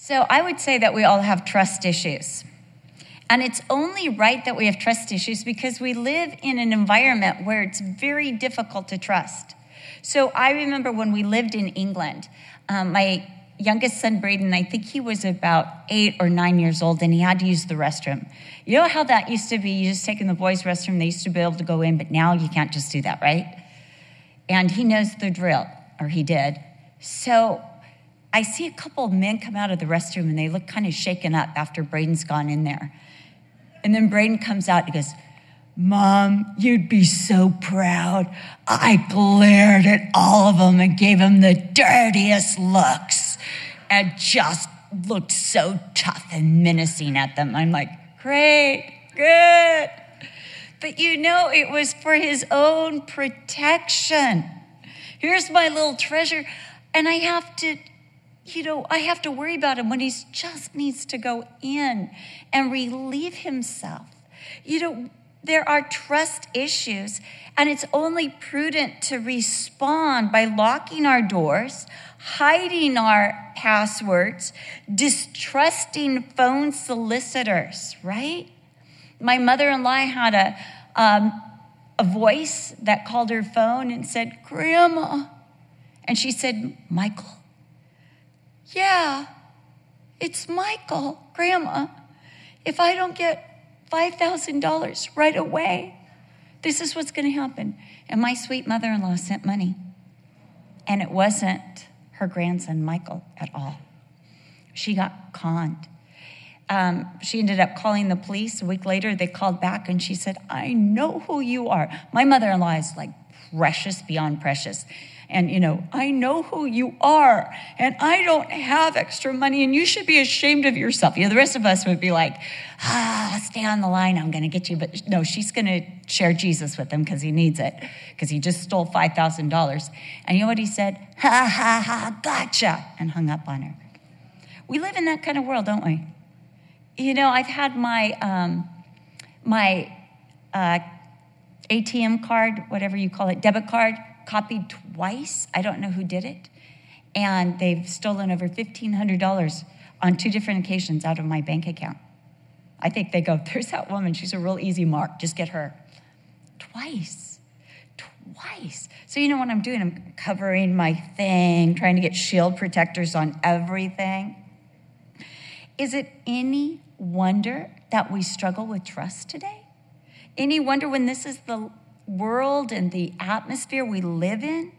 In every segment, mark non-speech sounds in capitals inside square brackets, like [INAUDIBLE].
So I would say that we all have trust issues. And it's only right that we have trust issues because we live in an environment where it's very difficult to trust. So I remember when we lived in England, um, my youngest son, Braden, I think he was about eight or nine years old, and he had to use the restroom. You know how that used to be? You just take in the boys' restroom, they used to be able to go in, but now you can't just do that, right? And he knows the drill, or he did. So I see a couple of men come out of the restroom and they look kind of shaken up after Braden's gone in there. And then Braden comes out and he goes, Mom, you'd be so proud. I glared at all of them and gave them the dirtiest looks and just looked so tough and menacing at them. I'm like, great, good. But you know, it was for his own protection. Here's my little treasure. And I have to, you know, I have to worry about him when he just needs to go in and relieve himself. You know, there are trust issues, and it's only prudent to respond by locking our doors, hiding our passwords, distrusting phone solicitors, right? My mother in law had a, um, a voice that called her phone and said, Grandma. And she said, Michael. Yeah, it's Michael, Grandma. If I don't get $5,000 right away. This is what's going to happen. And my sweet mother in law sent money. And it wasn't her grandson, Michael, at all. She got conned. Um, she ended up calling the police. A week later, they called back and she said, I know who you are. My mother in law is like precious beyond precious and you know, I know who you are, and I don't have extra money, and you should be ashamed of yourself. You know, the rest of us would be like, ah, stay on the line, I'm gonna get you. But no, she's gonna share Jesus with him because he needs it, because he just stole $5,000. And you know what he said? Ha ha ha, gotcha, and hung up on her. We live in that kind of world, don't we? You know, I've had my, um, my, uh, ATM card, whatever you call it, debit card, copied twice. I don't know who did it. And they've stolen over $1,500 on two different occasions out of my bank account. I think they go, [LAUGHS] there's that woman. She's a real easy mark. Just get her. Twice. Twice. So, you know what I'm doing? I'm covering my thing, trying to get shield protectors on everything. Is it any wonder that we struggle with trust today? Any wonder when this is the world and the atmosphere we live in.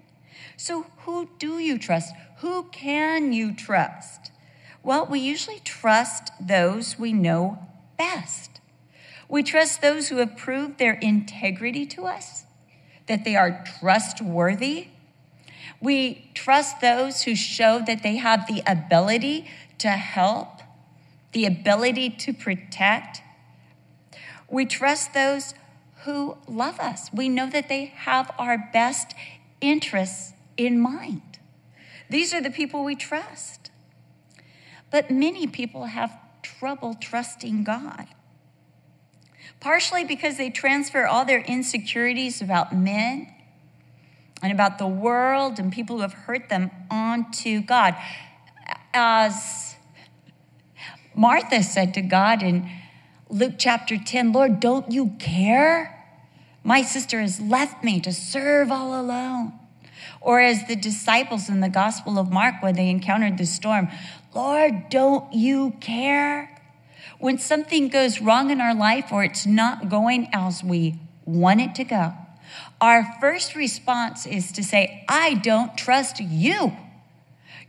So, who do you trust? Who can you trust? Well, we usually trust those we know best. We trust those who have proved their integrity to us, that they are trustworthy. We trust those who show that they have the ability to help, the ability to protect. We trust those who love us. We know that they have our best interests in mind. These are the people we trust. But many people have trouble trusting God. Partially because they transfer all their insecurities about men and about the world and people who have hurt them onto God. As Martha said to God in Luke chapter 10 Lord, don't you care? My sister has left me to serve all alone. Or as the disciples in the Gospel of Mark, when they encountered the storm, Lord, don't you care? When something goes wrong in our life or it's not going as we want it to go, our first response is to say, I don't trust you.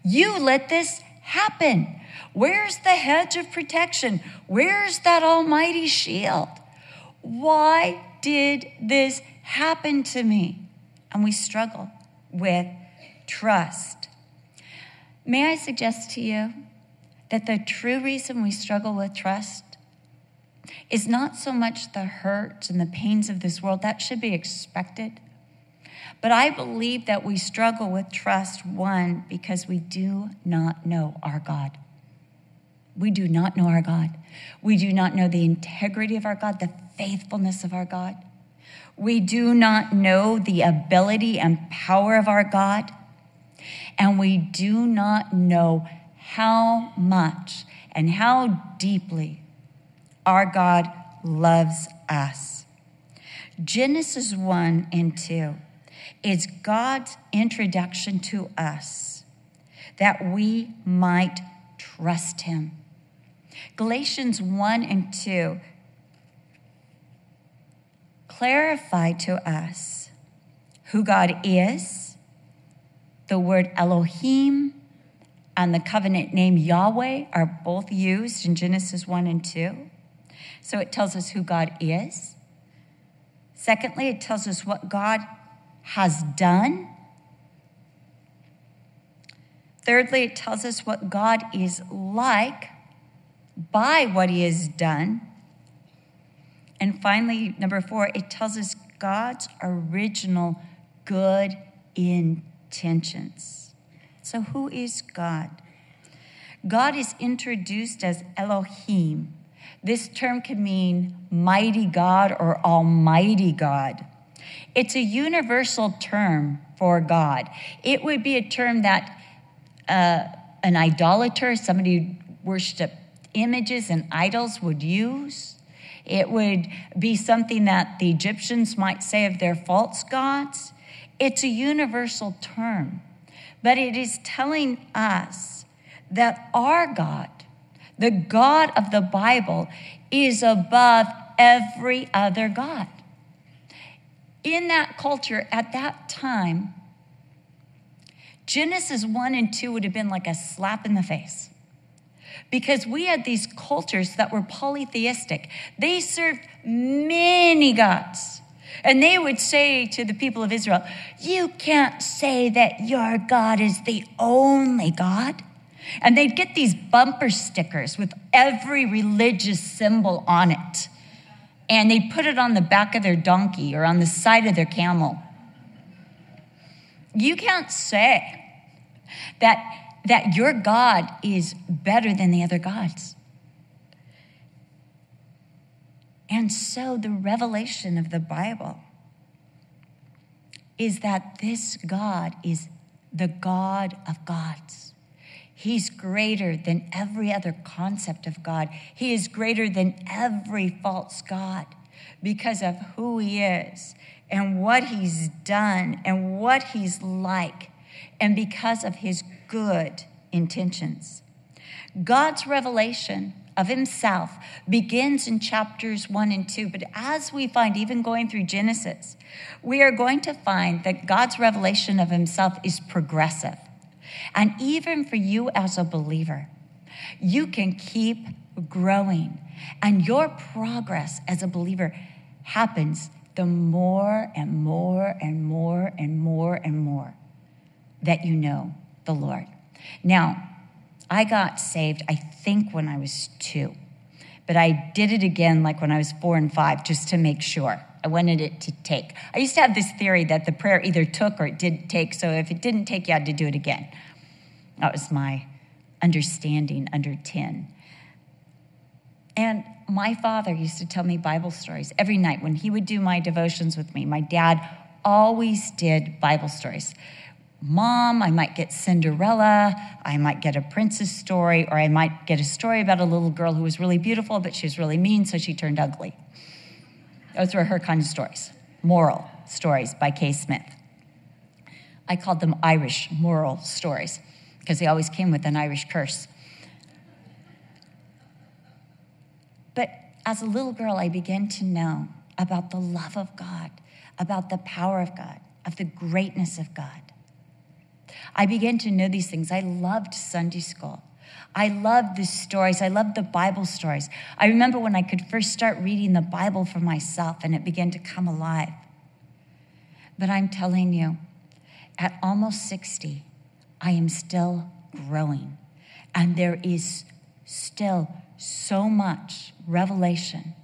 You let this happen. Where's the hedge of protection? Where's that almighty shield? Why did this happen to me? And we struggle with trust. May I suggest to you that the true reason we struggle with trust is not so much the hurts and the pains of this world, that should be expected. But I believe that we struggle with trust, one, because we do not know our God. We do not know our God. We do not know the integrity of our God, the faithfulness of our God. We do not know the ability and power of our God. And we do not know how much and how deeply our God loves us. Genesis 1 and 2 is God's introduction to us that we might trust Him. Galatians 1 and 2 clarify to us who God is, the word Elohim and the covenant name Yahweh are both used in Genesis 1 and 2. So it tells us who God is. Secondly, it tells us what God has done. Thirdly, it tells us what God is like by what he has done. And finally, number four, it tells us God's original good intentions. So, who is God? God is introduced as Elohim. This term can mean mighty God or almighty God. It's a universal term for God. It would be a term that uh, an idolater, somebody who worshiped images and idols, would use. It would be something that the Egyptians might say of their false gods. It's a universal term, but it is telling us that our God, the God of the Bible, is above every other God. In that culture at that time, Genesis 1 and 2 would have been like a slap in the face because we had these cultures that were polytheistic. They served many gods. And they would say to the people of Israel, You can't say that your God is the only God. And they'd get these bumper stickers with every religious symbol on it. And they'd put it on the back of their donkey or on the side of their camel. You can't say that that your God is better than the other gods. And so the revelation of the Bible is that this God is the God of gods. He's greater than every other concept of God. He is greater than every false God because of who he is and what he's done and what he's like, and because of his good intentions. God's revelation of himself begins in chapters 1 and 2, but as we find, even going through Genesis, we are going to find that God's revelation of himself is progressive. And even for you as a believer, you can keep growing, and your progress as a believer happens the more and more and more and more and more that you know the Lord. Now, I got saved, I think, when I was two, but I did it again like when I was four and five just to make sure. I wanted it to take. I used to have this theory that the prayer either took or it didn't take, so if it didn't take, you had to do it again. That was my understanding under 10. And my father used to tell me Bible stories every night when he would do my devotions with me. My dad always did Bible stories mom, I might get Cinderella, I might get a princess story, or I might get a story about a little girl who was really beautiful, but she was really mean, so she turned ugly. Those were her kind of stories. Moral stories by Kay Smith. I called them Irish moral stories because they always came with an Irish curse. But as a little girl, I began to know about the love of God, about the power of God, of the greatness of God. I began to know these things. I loved Sunday school. I loved the stories. I loved the Bible stories. I remember when I could first start reading the Bible for myself and it began to come alive. But I'm telling you, at almost 60, I am still growing. And there is still so much revelation,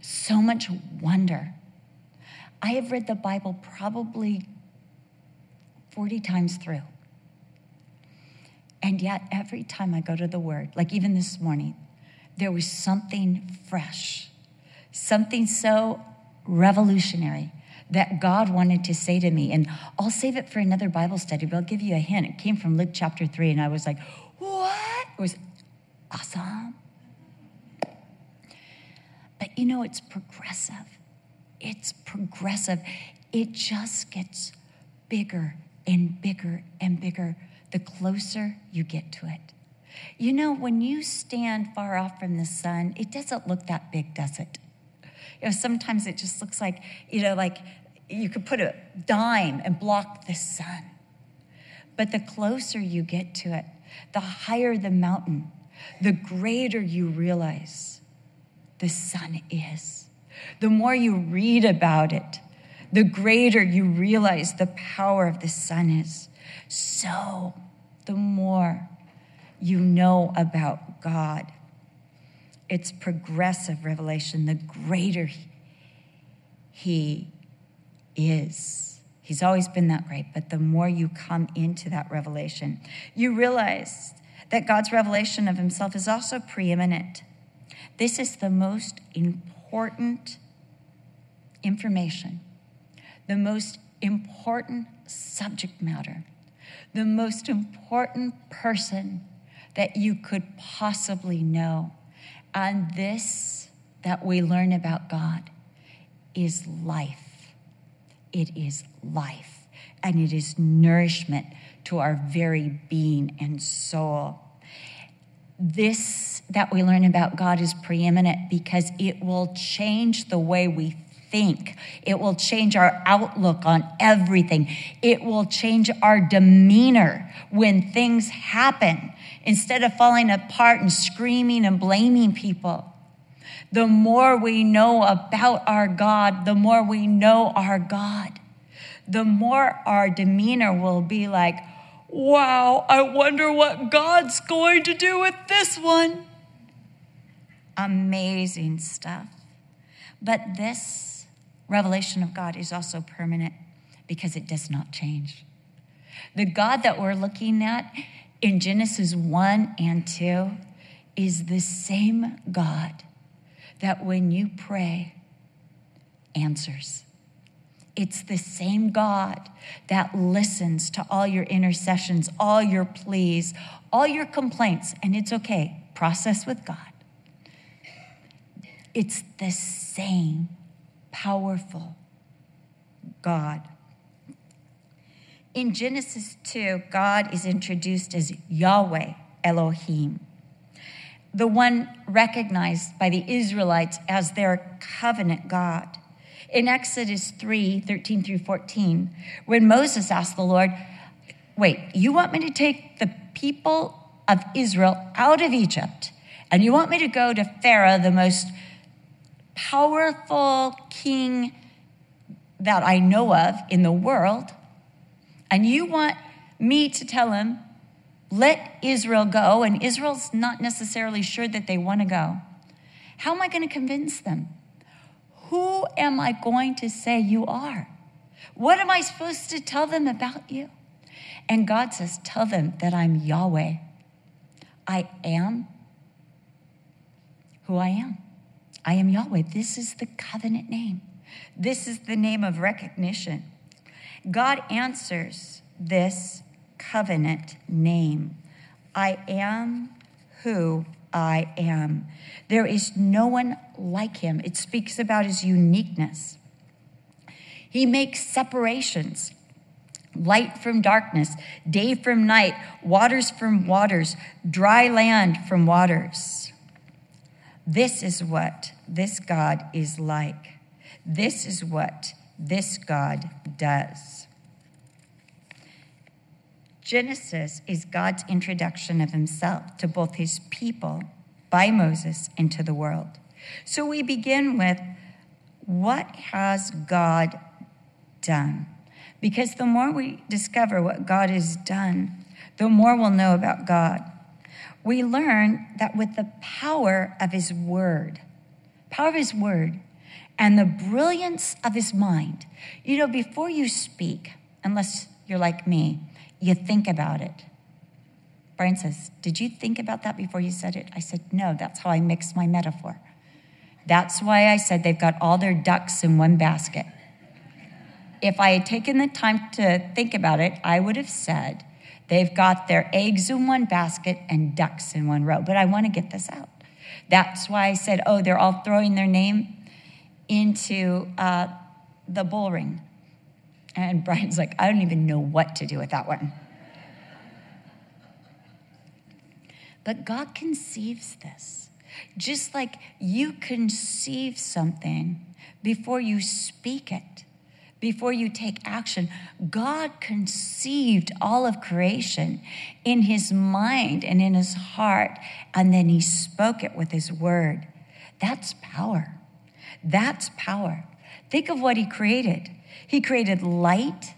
so much wonder. I have read the Bible probably 40 times through. And yet, every time I go to the Word, like even this morning, there was something fresh, something so revolutionary, that God wanted to say to me. And I'll save it for another Bible study, but I'll give you a hint. It came from Luke chapter 3, and I was like, what? It was awesome. But you know, it's progressive. It's progressive. It just gets bigger and bigger and bigger the closer you get to it. You know, when you stand far off from the sun, it doesn't look that big, does it? You know, sometimes it just looks like, you know, like you could put a dime and block the sun. But the closer you get to it, the higher the mountain, the greater you realize the sun is. The more you read about it, the greater you realize the power of the sun is. So, the more you know about God, it's progressive revelation, the greater He is. He's always been that great, but the more you come into that revelation, you realize that God's revelation of Himself is also preeminent. This is the most important information, the most important subject matter, the most important person that you could possibly know. And this that we learn about God is life. It is life, and it is nourishment to our very being and soul. This that we learn about God is preeminent because it will change the way we think. It will change our outlook on everything. It will change our demeanor when things happen instead of falling apart and screaming and blaming people. The more we know about our God, the more we know our God, the more our demeanor will be like, wow, I wonder what God's going to do with this one. Amazing stuff. But this revelation of God is also permanent because it does not change. The God that we're looking at in Genesis 1 and 2 is the same God that when you pray, answers. It's the same God that listens to all your intercessions, all your pleas, all your complaints, and it's okay. Process with God. It's the same powerful God. In Genesis 2, God is introduced as Yahweh Elohim, the one recognized by the Israelites as their covenant God. In Exodus 3 13 through 14, when Moses asked the Lord, Wait, you want me to take the people of Israel out of Egypt, and you want me to go to Pharaoh, the most powerful king that I know of in the world, and you want me to tell him, let Israel go, and Israel's not necessarily sure that they want to go, how am I going to convince them? Who am I going to say you are? What am I supposed to tell them about you? And God says, Tell them that I'm Yahweh. I am who I am. I am Yahweh. This is the covenant name. This is the name of recognition. God answers this covenant name I am who I am. There is no one like him. It speaks about his uniqueness. He makes separations light from darkness, day from night, waters from waters, dry land from waters. This is what this God is like. This is what this God does. Genesis is God's introduction of himself to both his people by Moses and to the world. So we begin with what has God done? Because the more we discover what God has done, the more we'll know about God we learn that with the power of his word, power of his word, and the brilliance of his mind, you know, before you speak, unless you're like me, you think about it. Brian says, Did you think about that before you said it? I said, No, that's how I mix my metaphor. That's why I said they've got all their ducks in one basket. if I had taken the time to think about it, I would have said they've got their eggs in one basket and ducks in one row. But I want to get this out. That's why I said, oh, they're all throwing their name into uh, the bull ring. And Brian's like, I don't even know what to do with that one. But God conceives this. Just like you conceive something before you speak it, before you take action. God conceived all of creation in his mind and in his heart, and then he spoke it with his word. That's power. That's power. Think of what he created. He created light.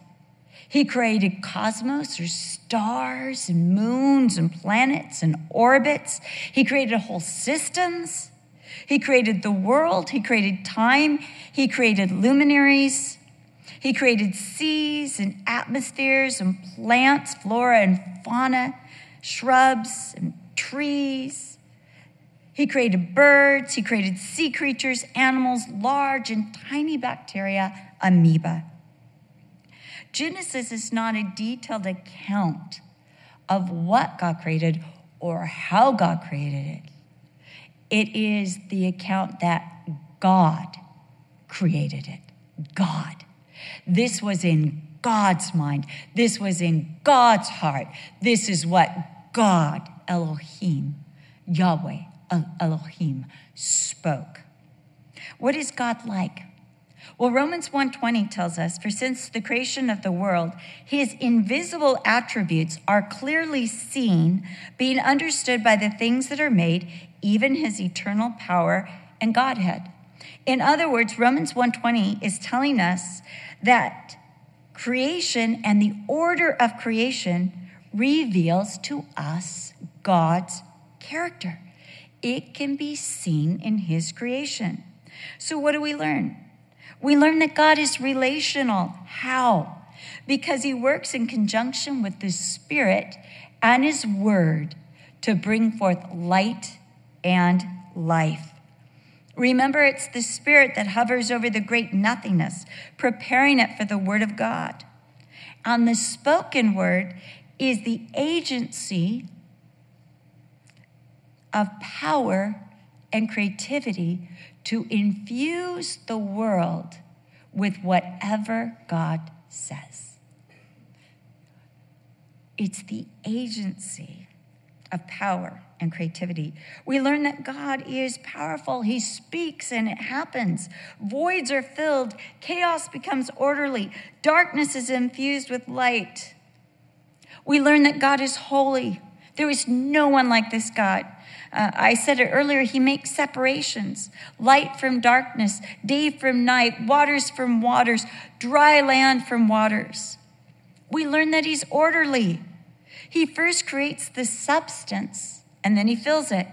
He created cosmos or stars and moons and planets and orbits. He created whole systems. He created the world. He created time. He created luminaries. He created seas and atmospheres and plants, flora and fauna, shrubs and trees. He created birds. He created sea creatures, animals, large and tiny bacteria, amoeba. Genesis is not a detailed account of what God created or how God created it. It is the account that God created it. God. This was in God's mind. This was in God's heart. This is what God, Elohim, Yahweh, Elohim, spoke. What is God like? Well, Romans 1:20 tells us, "For since the creation of the world, his invisible attributes are clearly seen, being understood by the things that are made, even his eternal power and Godhead." In other words, Romans 1:20 is telling us that creation and the order of creation reveals to us God's character. It can be seen in his creation. So what do we learn? We learn that God is relational. How? Because he works in conjunction with the Spirit and his word to bring forth light and life. Remember, it's the Spirit that hovers over the great nothingness, preparing it for the Word of God. And the spoken word is the agency of power and creativity to infuse the world with whatever God says. It's the agency of power and creativity. We learn that God is powerful. He speaks and it happens. Voids are filled, chaos becomes orderly, darkness is infused with light. We learn that God is holy. There is no one like this God. Uh, I said it earlier, he makes separations light from darkness, day from night, waters from waters, dry land from waters. We learn that he's orderly. He first creates the substance and then he fills it.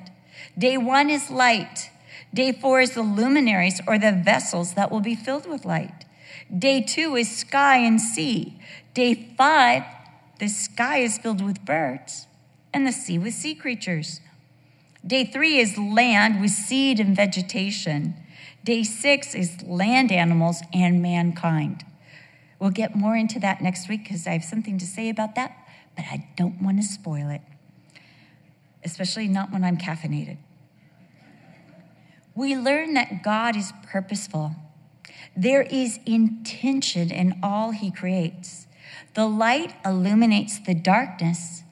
Day one is light. Day four is the luminaries or the vessels that will be filled with light. Day two is sky and sea. Day five, the sky is filled with birds and the sea with sea creatures. Day three is land with seed and vegetation. Day six is land animals and mankind. We'll get more into that next week because I have something to say about that, but I don't want to spoil it, especially not when I'm caffeinated. We learn that God is purposeful. There is intention in all he creates. The light illuminates the darkness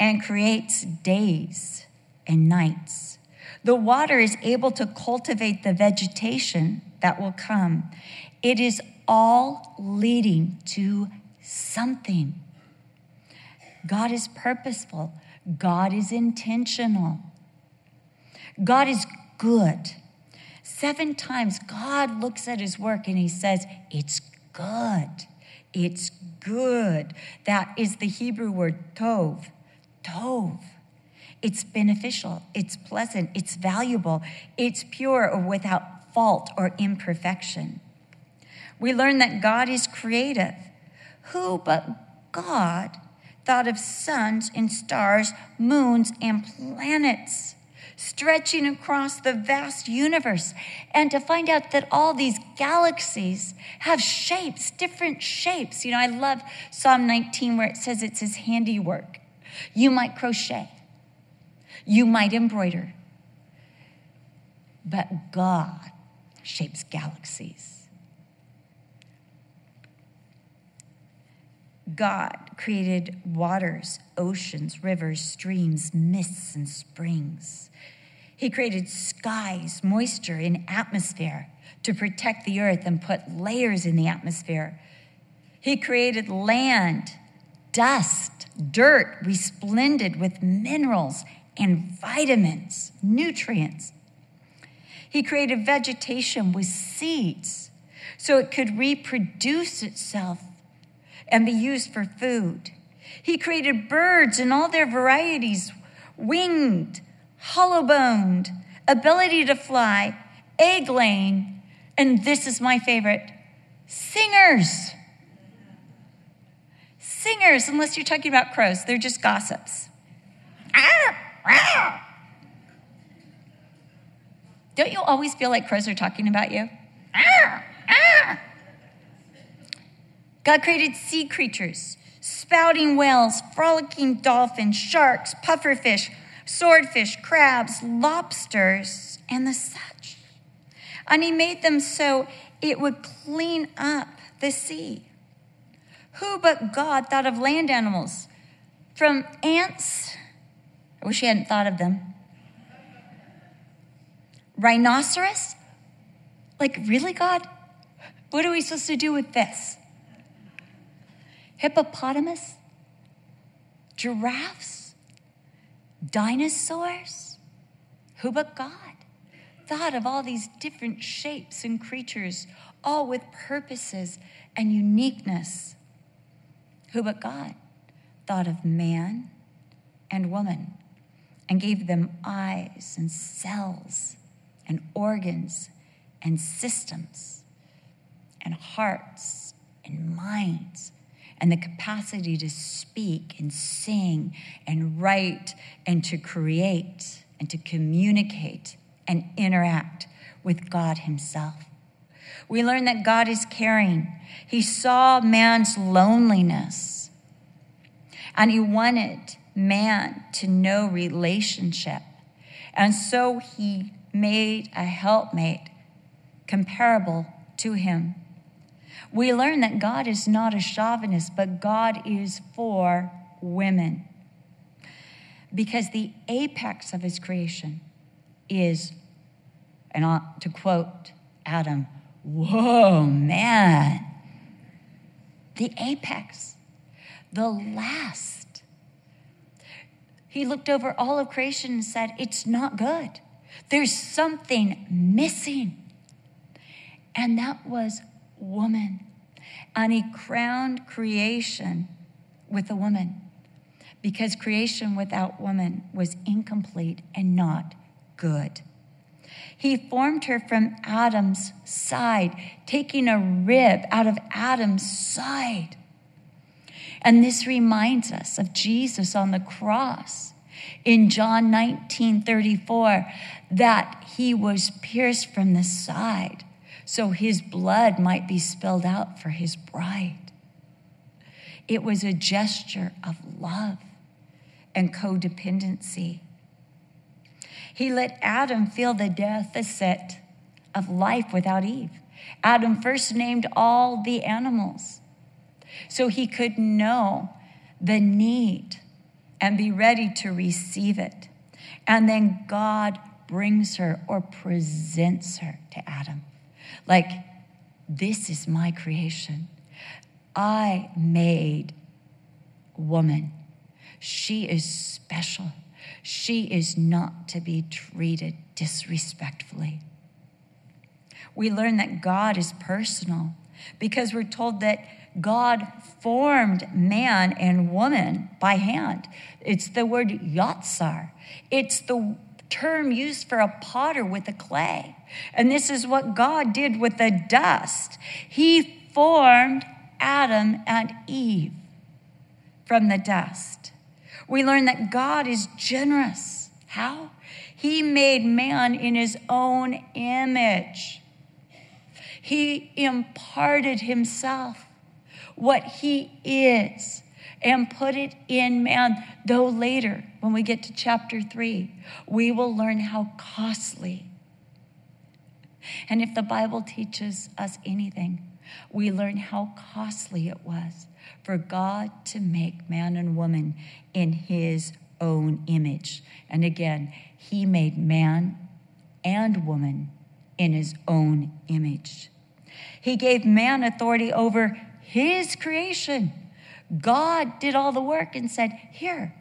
and creates days and nights. The water is able to cultivate the vegetation that will come. It is all leading to something. God is purposeful, God is intentional, God is good. Seven times God looks at his work and he says, It's good. It's good. That is the Hebrew word tov. Tov. It's beneficial, it's pleasant, it's valuable, it's pure or without fault or imperfection. We learn that God is creative. Who but God thought of suns and stars, moons and planets stretching across the vast universe, and to find out that all these galaxies have shapes, different shapes. You know, I love Psalm 19 where it says it's his handiwork. You might crochet, you might embroider, but God shapes galaxies. God created waters, oceans, rivers, streams, mists, and springs. He created skies, moisture, and atmosphere to protect the earth and put layers in the atmosphere. He created land, dust, dirt resplendent with minerals and vitamins, nutrients. He created vegetation with seeds so it could reproduce itself and be used for food. He created birds in all their varieties winged, hollow boned, ability to fly, egg laying, and this is my favorite singers. Singers, unless you're talking about crows, they're just gossips. Don't you always feel like crows are talking about you? God created sea creatures, spouting whales, frolicking dolphins, sharks, pufferfish, swordfish, crabs, lobsters, and the such. And he made them so it would clean up the sea. Who but God thought of land animals? From ants, I wish he hadn't thought of them. Rhinoceros? Like, really, God? What are we supposed to do with this? hippopotamus, giraffes, dinosaurs. Who but God thought of all these different shapes and creatures, all with purposes and uniqueness? Who but God thought of man and woman and gave them eyes and cells and organs and systems and hearts and minds and the capacity to speak and sing and write and to create and to communicate and interact with God Himself. We learn that God is caring. He saw man's loneliness and He wanted man to know relationship. And so He made a helpmate comparable to Him we learn that God is not a chauvinist, but God is for women. Because the apex of his creation is, and to quote Adam, whoa, man. The apex, the last. He looked over all of creation and said, It's not good. There's something missing. And that was woman. And he crowned creation with a woman because creation without woman was incomplete and not good. He formed her from Adam's side, taking a rib out of Adam's side. And this reminds us of Jesus on the cross in John 19 34, that he was pierced from the side so his blood might be spilled out for his bride. It was a gesture of love and codependency. He let Adam feel the deficit of life without Eve. Adam first named all the animals so he could know the need and be ready to receive it. And then God brings her or presents her to Adam. Like, this is my creation. I made woman. She is special. She is not to be treated disrespectfully. We learn that God is personal because we're told that God formed man and woman by hand. It's the word yatsar. It's the term used for a potter with a clay. And this is what God did with the dust. He formed Adam and Eve from the dust. We learn that God is generous How? He made man in his own image. He imparted himself, what he is, and put it in man. Though later, when we get to chapter three, we will learn how costly. And if the Bible teaches us anything, we learn how costly it was for God to make man and woman in his own image. And again, he made man and woman in his own image. He gave man authority over his creation. God did all the work and said, Here,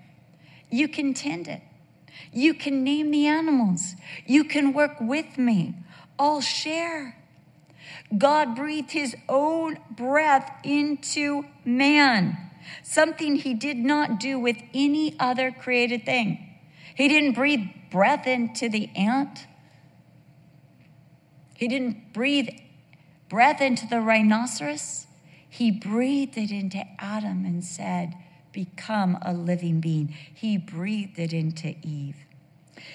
you can tend it. You can name the animals. You can work with me. I'll share. God breathed his own breath into man, something he did not do with any other created thing. He didn't breathe breath into the ant, he didn't breathe breath into the rhinoceros. He breathed it into Adam and said, Become a living being. He breathed it into Eve.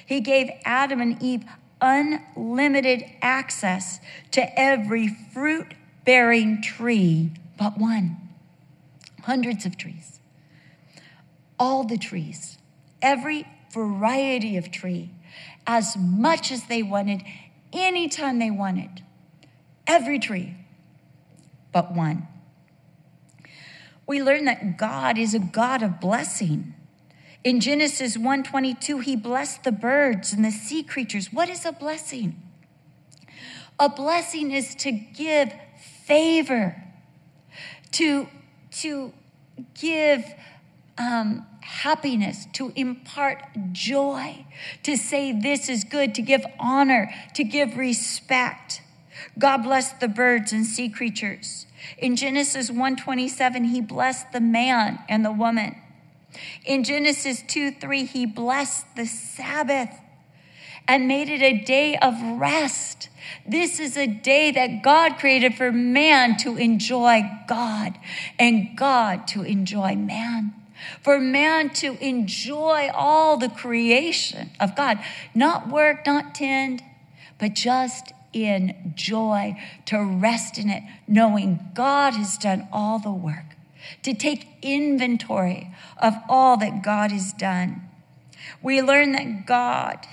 He gave Adam and Eve unlimited access to every fruit bearing tree but one. Hundreds of trees. All the trees, every variety of tree, as much as they wanted, anytime they wanted. Every tree but one. We learn that God is a God of blessing. In Genesis 1:22, he blessed the birds and the sea creatures. What is a blessing? A blessing is to give favor, to, to give um, happiness, to impart joy, to say this is good, to give honor, to give respect. God blessed the birds and sea creatures. In Genesis 1:27 he blessed the man and the woman. In Genesis 2 3, he blessed the Sabbath and made it a day of rest. This is a day that God created for man to enjoy God and God to enjoy man. For man to enjoy all the creation of God, not work, not tend, but just in joy, to rest in it, knowing God has done all the work to take inventory of all that God has done. We learn that God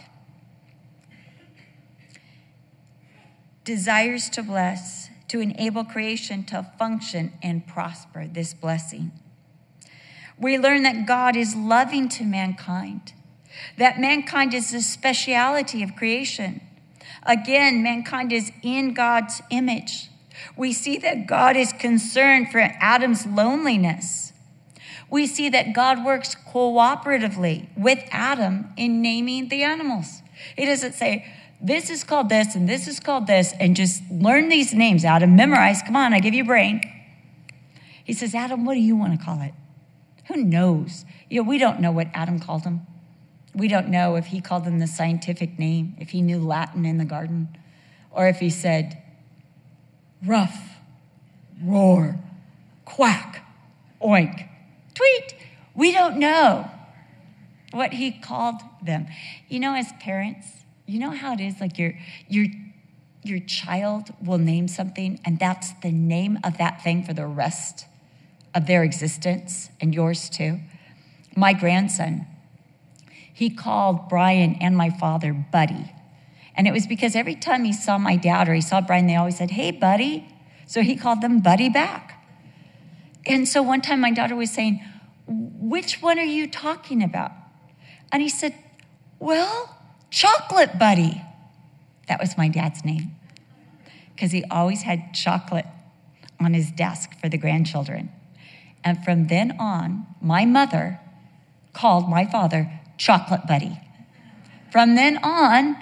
desires to bless, to enable creation to function and prosper this blessing. We learn that God is loving to mankind, that mankind is the speciality of creation. Again, mankind is in God's image. We see that God is concerned for Adam's loneliness. We see that God works cooperatively with Adam in naming the animals. He doesn't say, this is called this and this is called this, and just learn these names, Adam, memorize. Come on, I give you brain. He says, Adam, what do you want to call it? Who knows? You know, we don't know what Adam called them. We don't know if he called them the scientific name, if he knew Latin in the garden, or if he said, rough, roar, quack, oink, tweet. We don't know what he called them. You know, as parents, you know how it is like your your your child will name something and that's the name of that thing for the rest of their existence and yours too. My grandson, he called Brian and my father Buddy. And it was because every time he saw my dad or he saw Brian, they always said, Hey, buddy. So he called them Buddy back. And so one time my daughter was saying, Which one are you talking about? And he said, Well, Chocolate Buddy. That was my dad's name because he always had chocolate on his desk for the grandchildren. And from then on, my mother called my father Chocolate Buddy. From then on,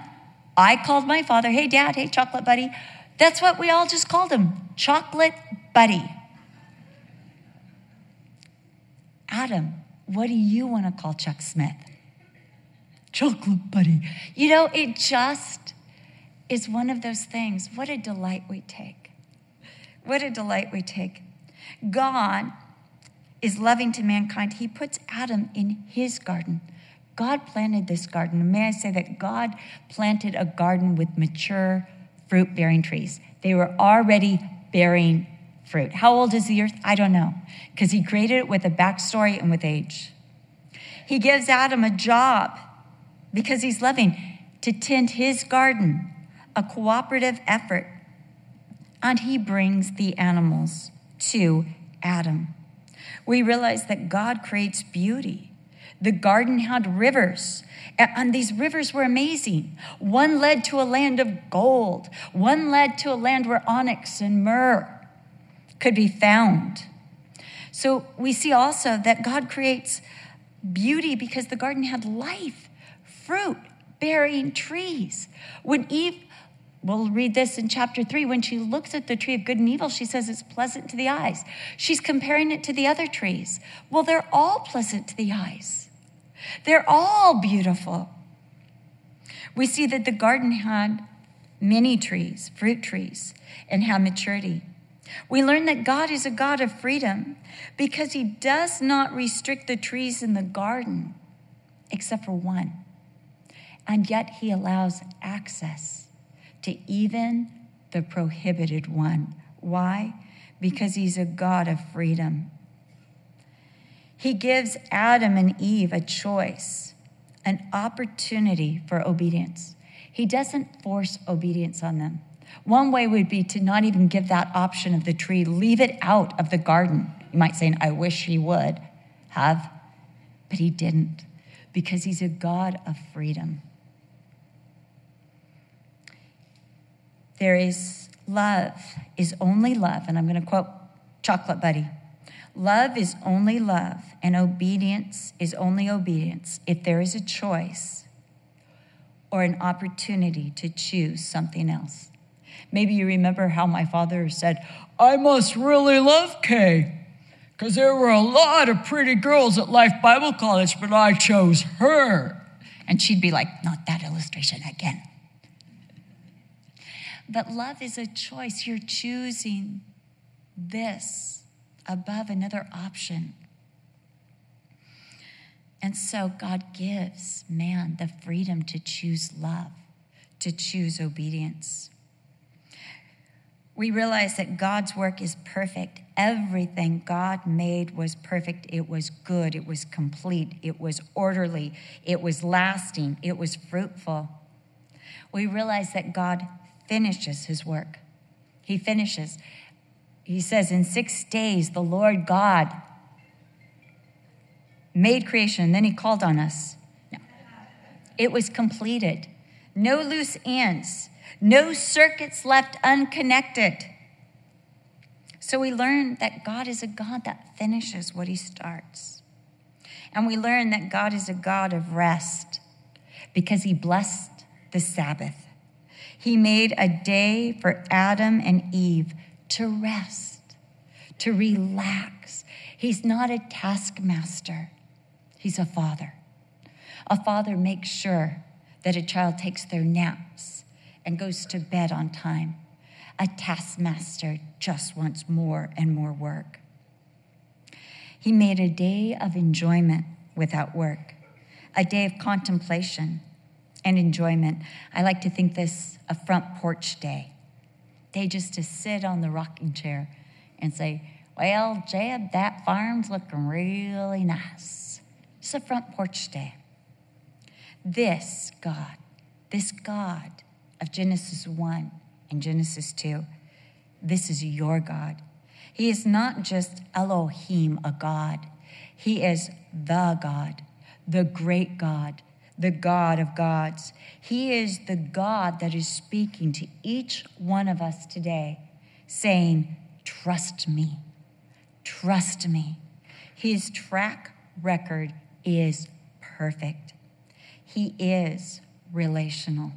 I called my father, hey, dad, hey, chocolate buddy. That's what we all just called him chocolate buddy. Adam, what do you want to call Chuck Smith? Chocolate buddy. You know, it just is one of those things. What a delight we take. What a delight we take. God is loving to mankind. He puts Adam in his garden. God planted this garden. May I say that God planted a garden with mature fruit bearing trees. They were already bearing fruit. How old is the earth? I don't know, because he created it with a backstory and with age. He gives Adam a job because he's loving to tend his garden, a cooperative effort. And he brings the animals to Adam. We realize that God creates beauty. The garden had rivers, and these rivers were amazing. One led to a land of gold, one led to a land where onyx and myrrh could be found. So we see also that God creates beauty because the garden had life, fruit, bearing trees. When Eve, we'll read this in chapter three, when she looks at the tree of good and evil, she says it's pleasant to the eyes. She's comparing it to the other trees. Well, they're all pleasant to the eyes, they're all beautiful. We see that the garden had many trees, fruit trees, and had maturity. We learn that God is a God of freedom because he does not restrict the trees in the garden except for one and yet he allows access to even the prohibited one. Why? Because he's a God of freedom. He gives Adam and Eve a choice, an opportunity for obedience. He doesn't force obedience on them. One way would be to not even give that option of the tree, leave it out of the garden. You might say, I wish he would have, but he didn't because he's a God of freedom. There is love is only love, and I'm going to quote Chocolate Buddy. Love is only love, and obedience is only obedience if there is a choice or an opportunity to choose something else. Maybe you remember how my father said, I must really love Kay because there were a lot of pretty girls at Life Bible College, but I chose her. And she'd be like, Not that illustration again. But love is a choice. You're choosing this above another option. And so God gives man the freedom to choose love, to choose obedience. We realize that God's work is perfect. Everything God made was perfect. It was good. It was complete. It was orderly. It was lasting. It was fruitful. We realize that God finishes his work. He finishes. He says, In six days, the Lord God made creation, and then he called on us. It was completed. No loose ends, no circuits left unconnected. So we learn that God is a God that finishes what he starts. And we learn that God is a God of rest because he blessed the Sabbath. He made a day for Adam and Eve to rest, to relax. He's not a taskmaster, he's a father. A father makes sure that a child takes their naps and goes to bed on time. A taskmaster just wants more and more work. He made a day of enjoyment without work, a day of contemplation and enjoyment. I like to think this a front porch day. Day just to sit on the rocking chair and say, Well, Jeb, that farm's looking really nice. It's a front porch day. This God, this God of Genesis 1 and Genesis 2, this is your God. He is not just Elohim, a God, He is the God, the great God the God of gods. He is the God that is speaking to each one of us today, saying, Trust me, trust me. His track record is perfect. He is relational.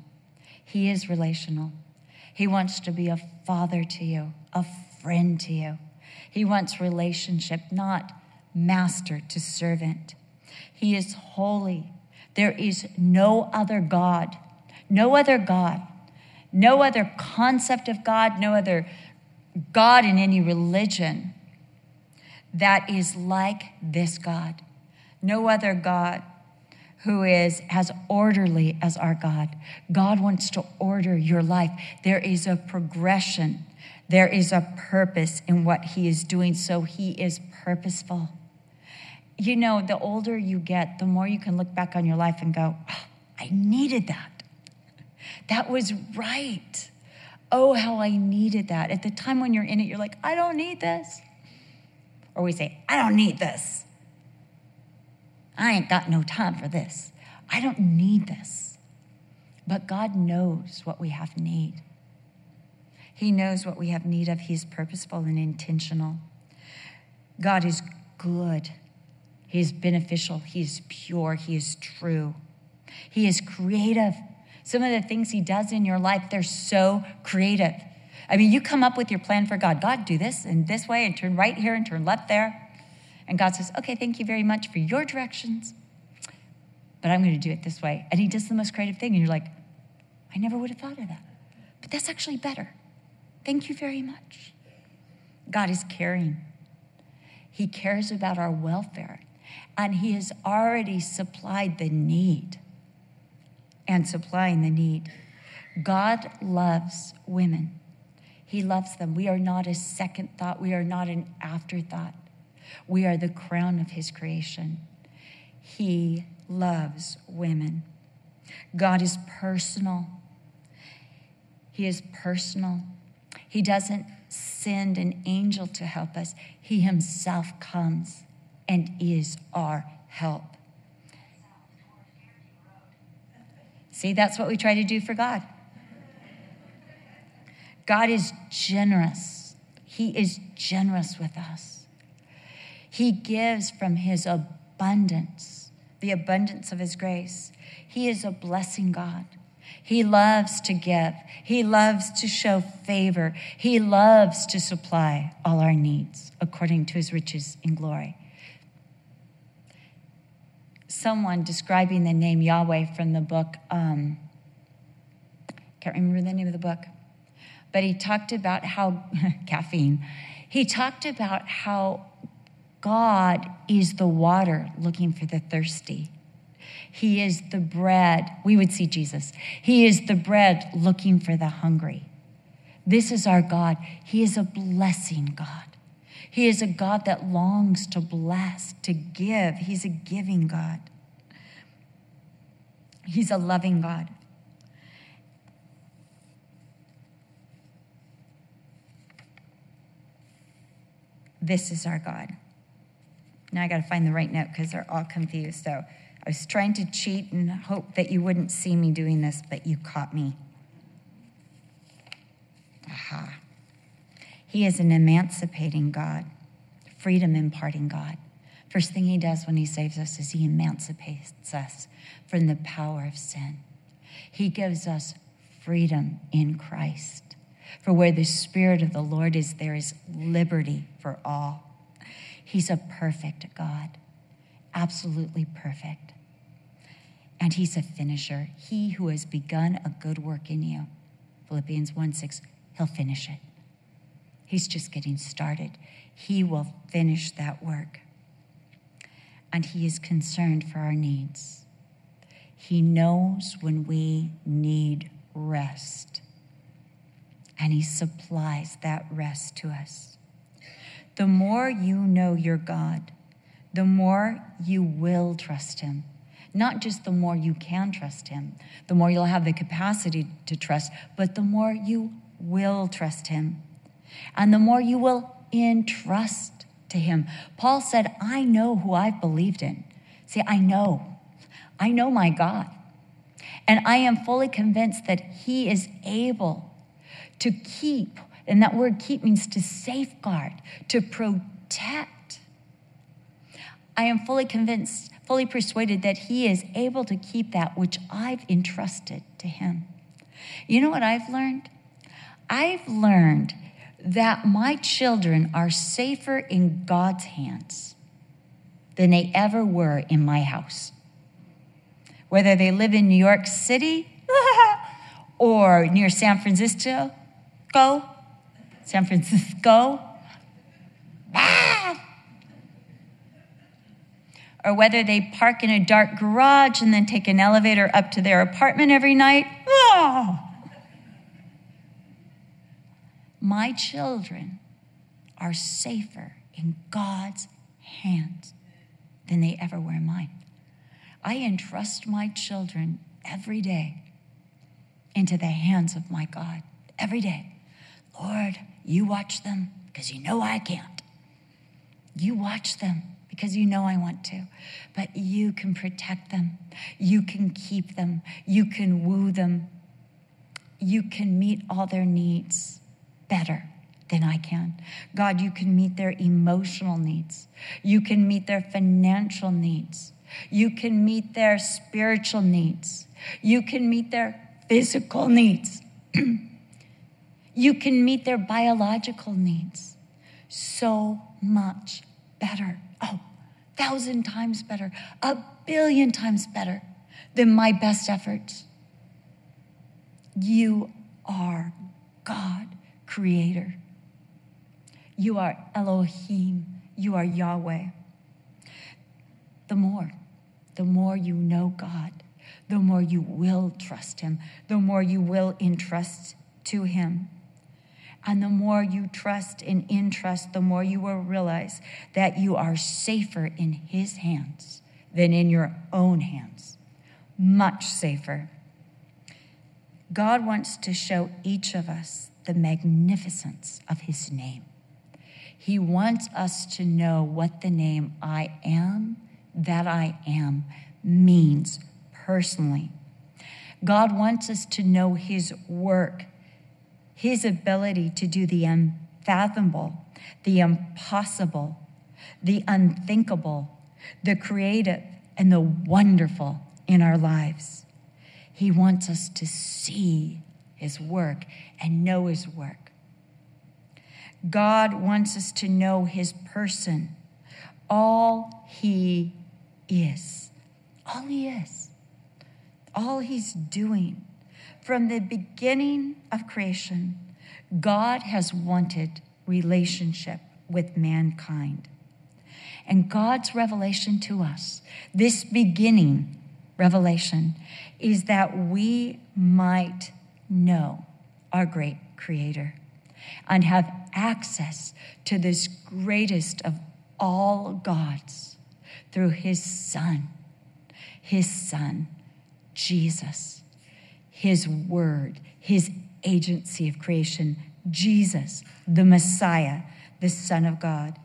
He is relational. He wants to be a father to you, a friend to you. He wants relationship, not master to servant. He is holy. There is no other God, no other God, no other concept of God, no other God in any religion that is like this God. No other God who is as orderly as our God. God wants to order your life. There is a progression, there is a purpose in what He is doing, so He is purposeful. You know, the older you get, the more you can look back on your life and go, oh, I needed that. That was right. Oh, how I needed that. At the time when you're in it, you're like, I don't need this. Or we say, I don't need this. I ain't got no time for this. I don't need this. But God knows what we have need. He knows what we have need of. He's purposeful and intentional. God is good. He is beneficial. He is pure. He is true. He is creative. Some of the things He does in your life, they're so creative. I mean, you come up with your plan for God. God, do this and this way and turn right here and turn left there. And God says, okay, thank you very much for your directions, but I'm going to do it this way. And He does the most creative thing. And you're like, I never would have thought of that. But that's actually better. Thank you very much. God is caring, He cares about our welfare, and He has already supplied the need and supplying the need. God loves women. He loves them. We are not a second thought. We are not an afterthought. We are the crown of His creation. He loves women. God is personal. He is personal. He doesn't send an angel to help us, He Himself comes and is our help. See, that's what we try to do for God. God is generous. He is generous with us. He gives from his abundance, the abundance of his grace. He is a blessing God. He loves to give. He loves to show favor. He loves to supply all our needs according to his riches in glory. Someone describing the name Yahweh from the book, um, can't remember the name of the book, but he talked about how, [LAUGHS] caffeine, he talked about how God is the water looking for the thirsty. He is the bread. We would see Jesus. He is the bread looking for the hungry. This is our God. He is a blessing God. He is a God that longs to bless, to give. He's a giving God. He's a loving God. This is our God. Now I got to find the right note because they're all confused. So I was trying to cheat and hope that you wouldn't see me doing this, but you caught me. Aha. He is an emancipating God, freedom imparting God. First thing he does when he saves us is he emancipates us from the power of sin. He gives us freedom in Christ. For where the Spirit of the Lord is, there is liberty for all. He's a perfect God, absolutely perfect. And He's a finisher. He who has begun a good work in you, Philippians 1 6, He'll finish it. He's just getting started. He will finish that work. And He is concerned for our needs. He knows when we need rest, and He supplies that rest to us. The more you know your God, the more you will trust Him. Not just the more you can trust Him, the more you'll have the capacity to trust, but the more you will trust Him. And the more you will entrust to Him. Paul said, I know who I've believed in. See, I know. I know my God. And I am fully convinced that He is able to keep and that word keep means to safeguard, to protect. I am fully convinced, fully persuaded that He is able to keep that which I've entrusted to Him. You know what I've learned? I've learned that my children are safer in God's hands than they ever were in my house. Whether they live in New York City [LAUGHS] or near San Francisco, San Francisco. Or whether they park in a dark garage and then take an elevator up to their apartment every night. My children are safer in God's hands than they ever were in mine. I entrust my children every day into the hands of my God. Every day. Lord, you watch them because you know I can't. You watch them because you know I want to. But you can protect them. You can keep them. You can woo them. You can meet all their needs better than I can. God, you can meet their emotional needs. You can meet their financial needs. You can meet their spiritual needs. You can meet their physical needs. [CLEARS THROAT] you can meet their biological needs so much better. Oh, thousand times better, a billion times better than my best efforts. You are God, creator. You are Elohim. You are Yahweh. The more, the more you know God, the more you will trust Him, the more you will entrust to Him. And the more you trust and entrust, the more you will realize that you are safer in His hands than in your own hands. Much safer. God wants to show each of us the magnificence of His name. He wants us to know what the name I am, that I am, means personally. God wants us to know His work, His ability to do the unfathomable, the impossible, the unthinkable, the creative, and the wonderful in our lives. He wants us to see His work and know His work. God wants us to know His person, all He is. All He is all he's doing. From the beginning of creation, God has wanted relationship with mankind. And God's revelation to us, this beginning revelation, is that we might know our great Creator and have access to this greatest of all gods through His Son, His Son, Jesus, His Word, His agency of creation, Jesus, the Messiah, the Son of God.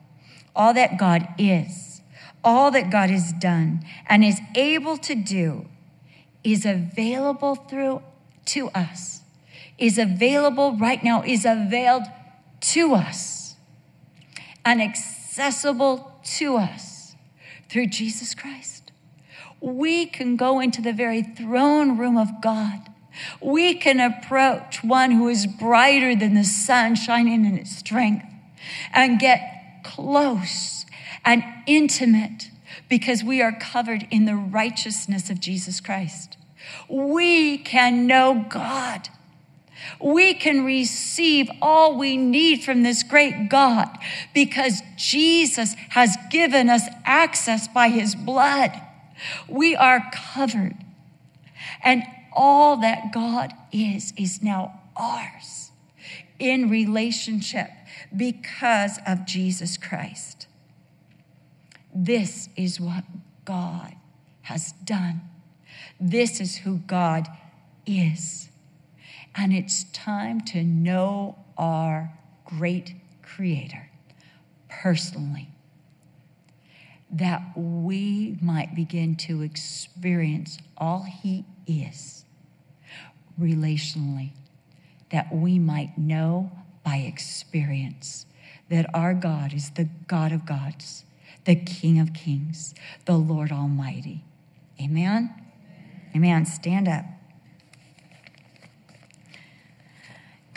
All that God is, all that God has done and is able to do is available through to us, is available right now, is availed to us, and accessible to us through Jesus Christ we can go into the very throne room of God. We can approach one who is brighter than the sun shining in its strength and get close and intimate because we are covered in the righteousness of Jesus Christ. We can know God. We can receive all we need from this great God because Jesus has given us access by his blood. We are covered. And all that God is, is now ours in relationship because of Jesus Christ. This is what God has done. This is who God is. And it's time to know our great Creator personally that we might begin to experience all He is relationally, that we might know by experience that our God is the God of gods, the King of kings, the Lord Almighty. Amen? Amen. Stand up.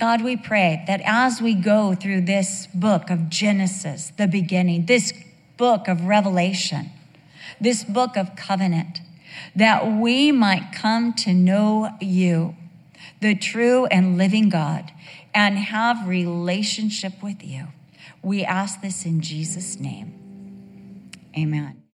God, we pray that as we go through this book of Genesis, the beginning, this book of Revelation, this book of covenant, that we might come to know you, the true and living God, and have relationship with you. We ask this in Jesus' name. Amen.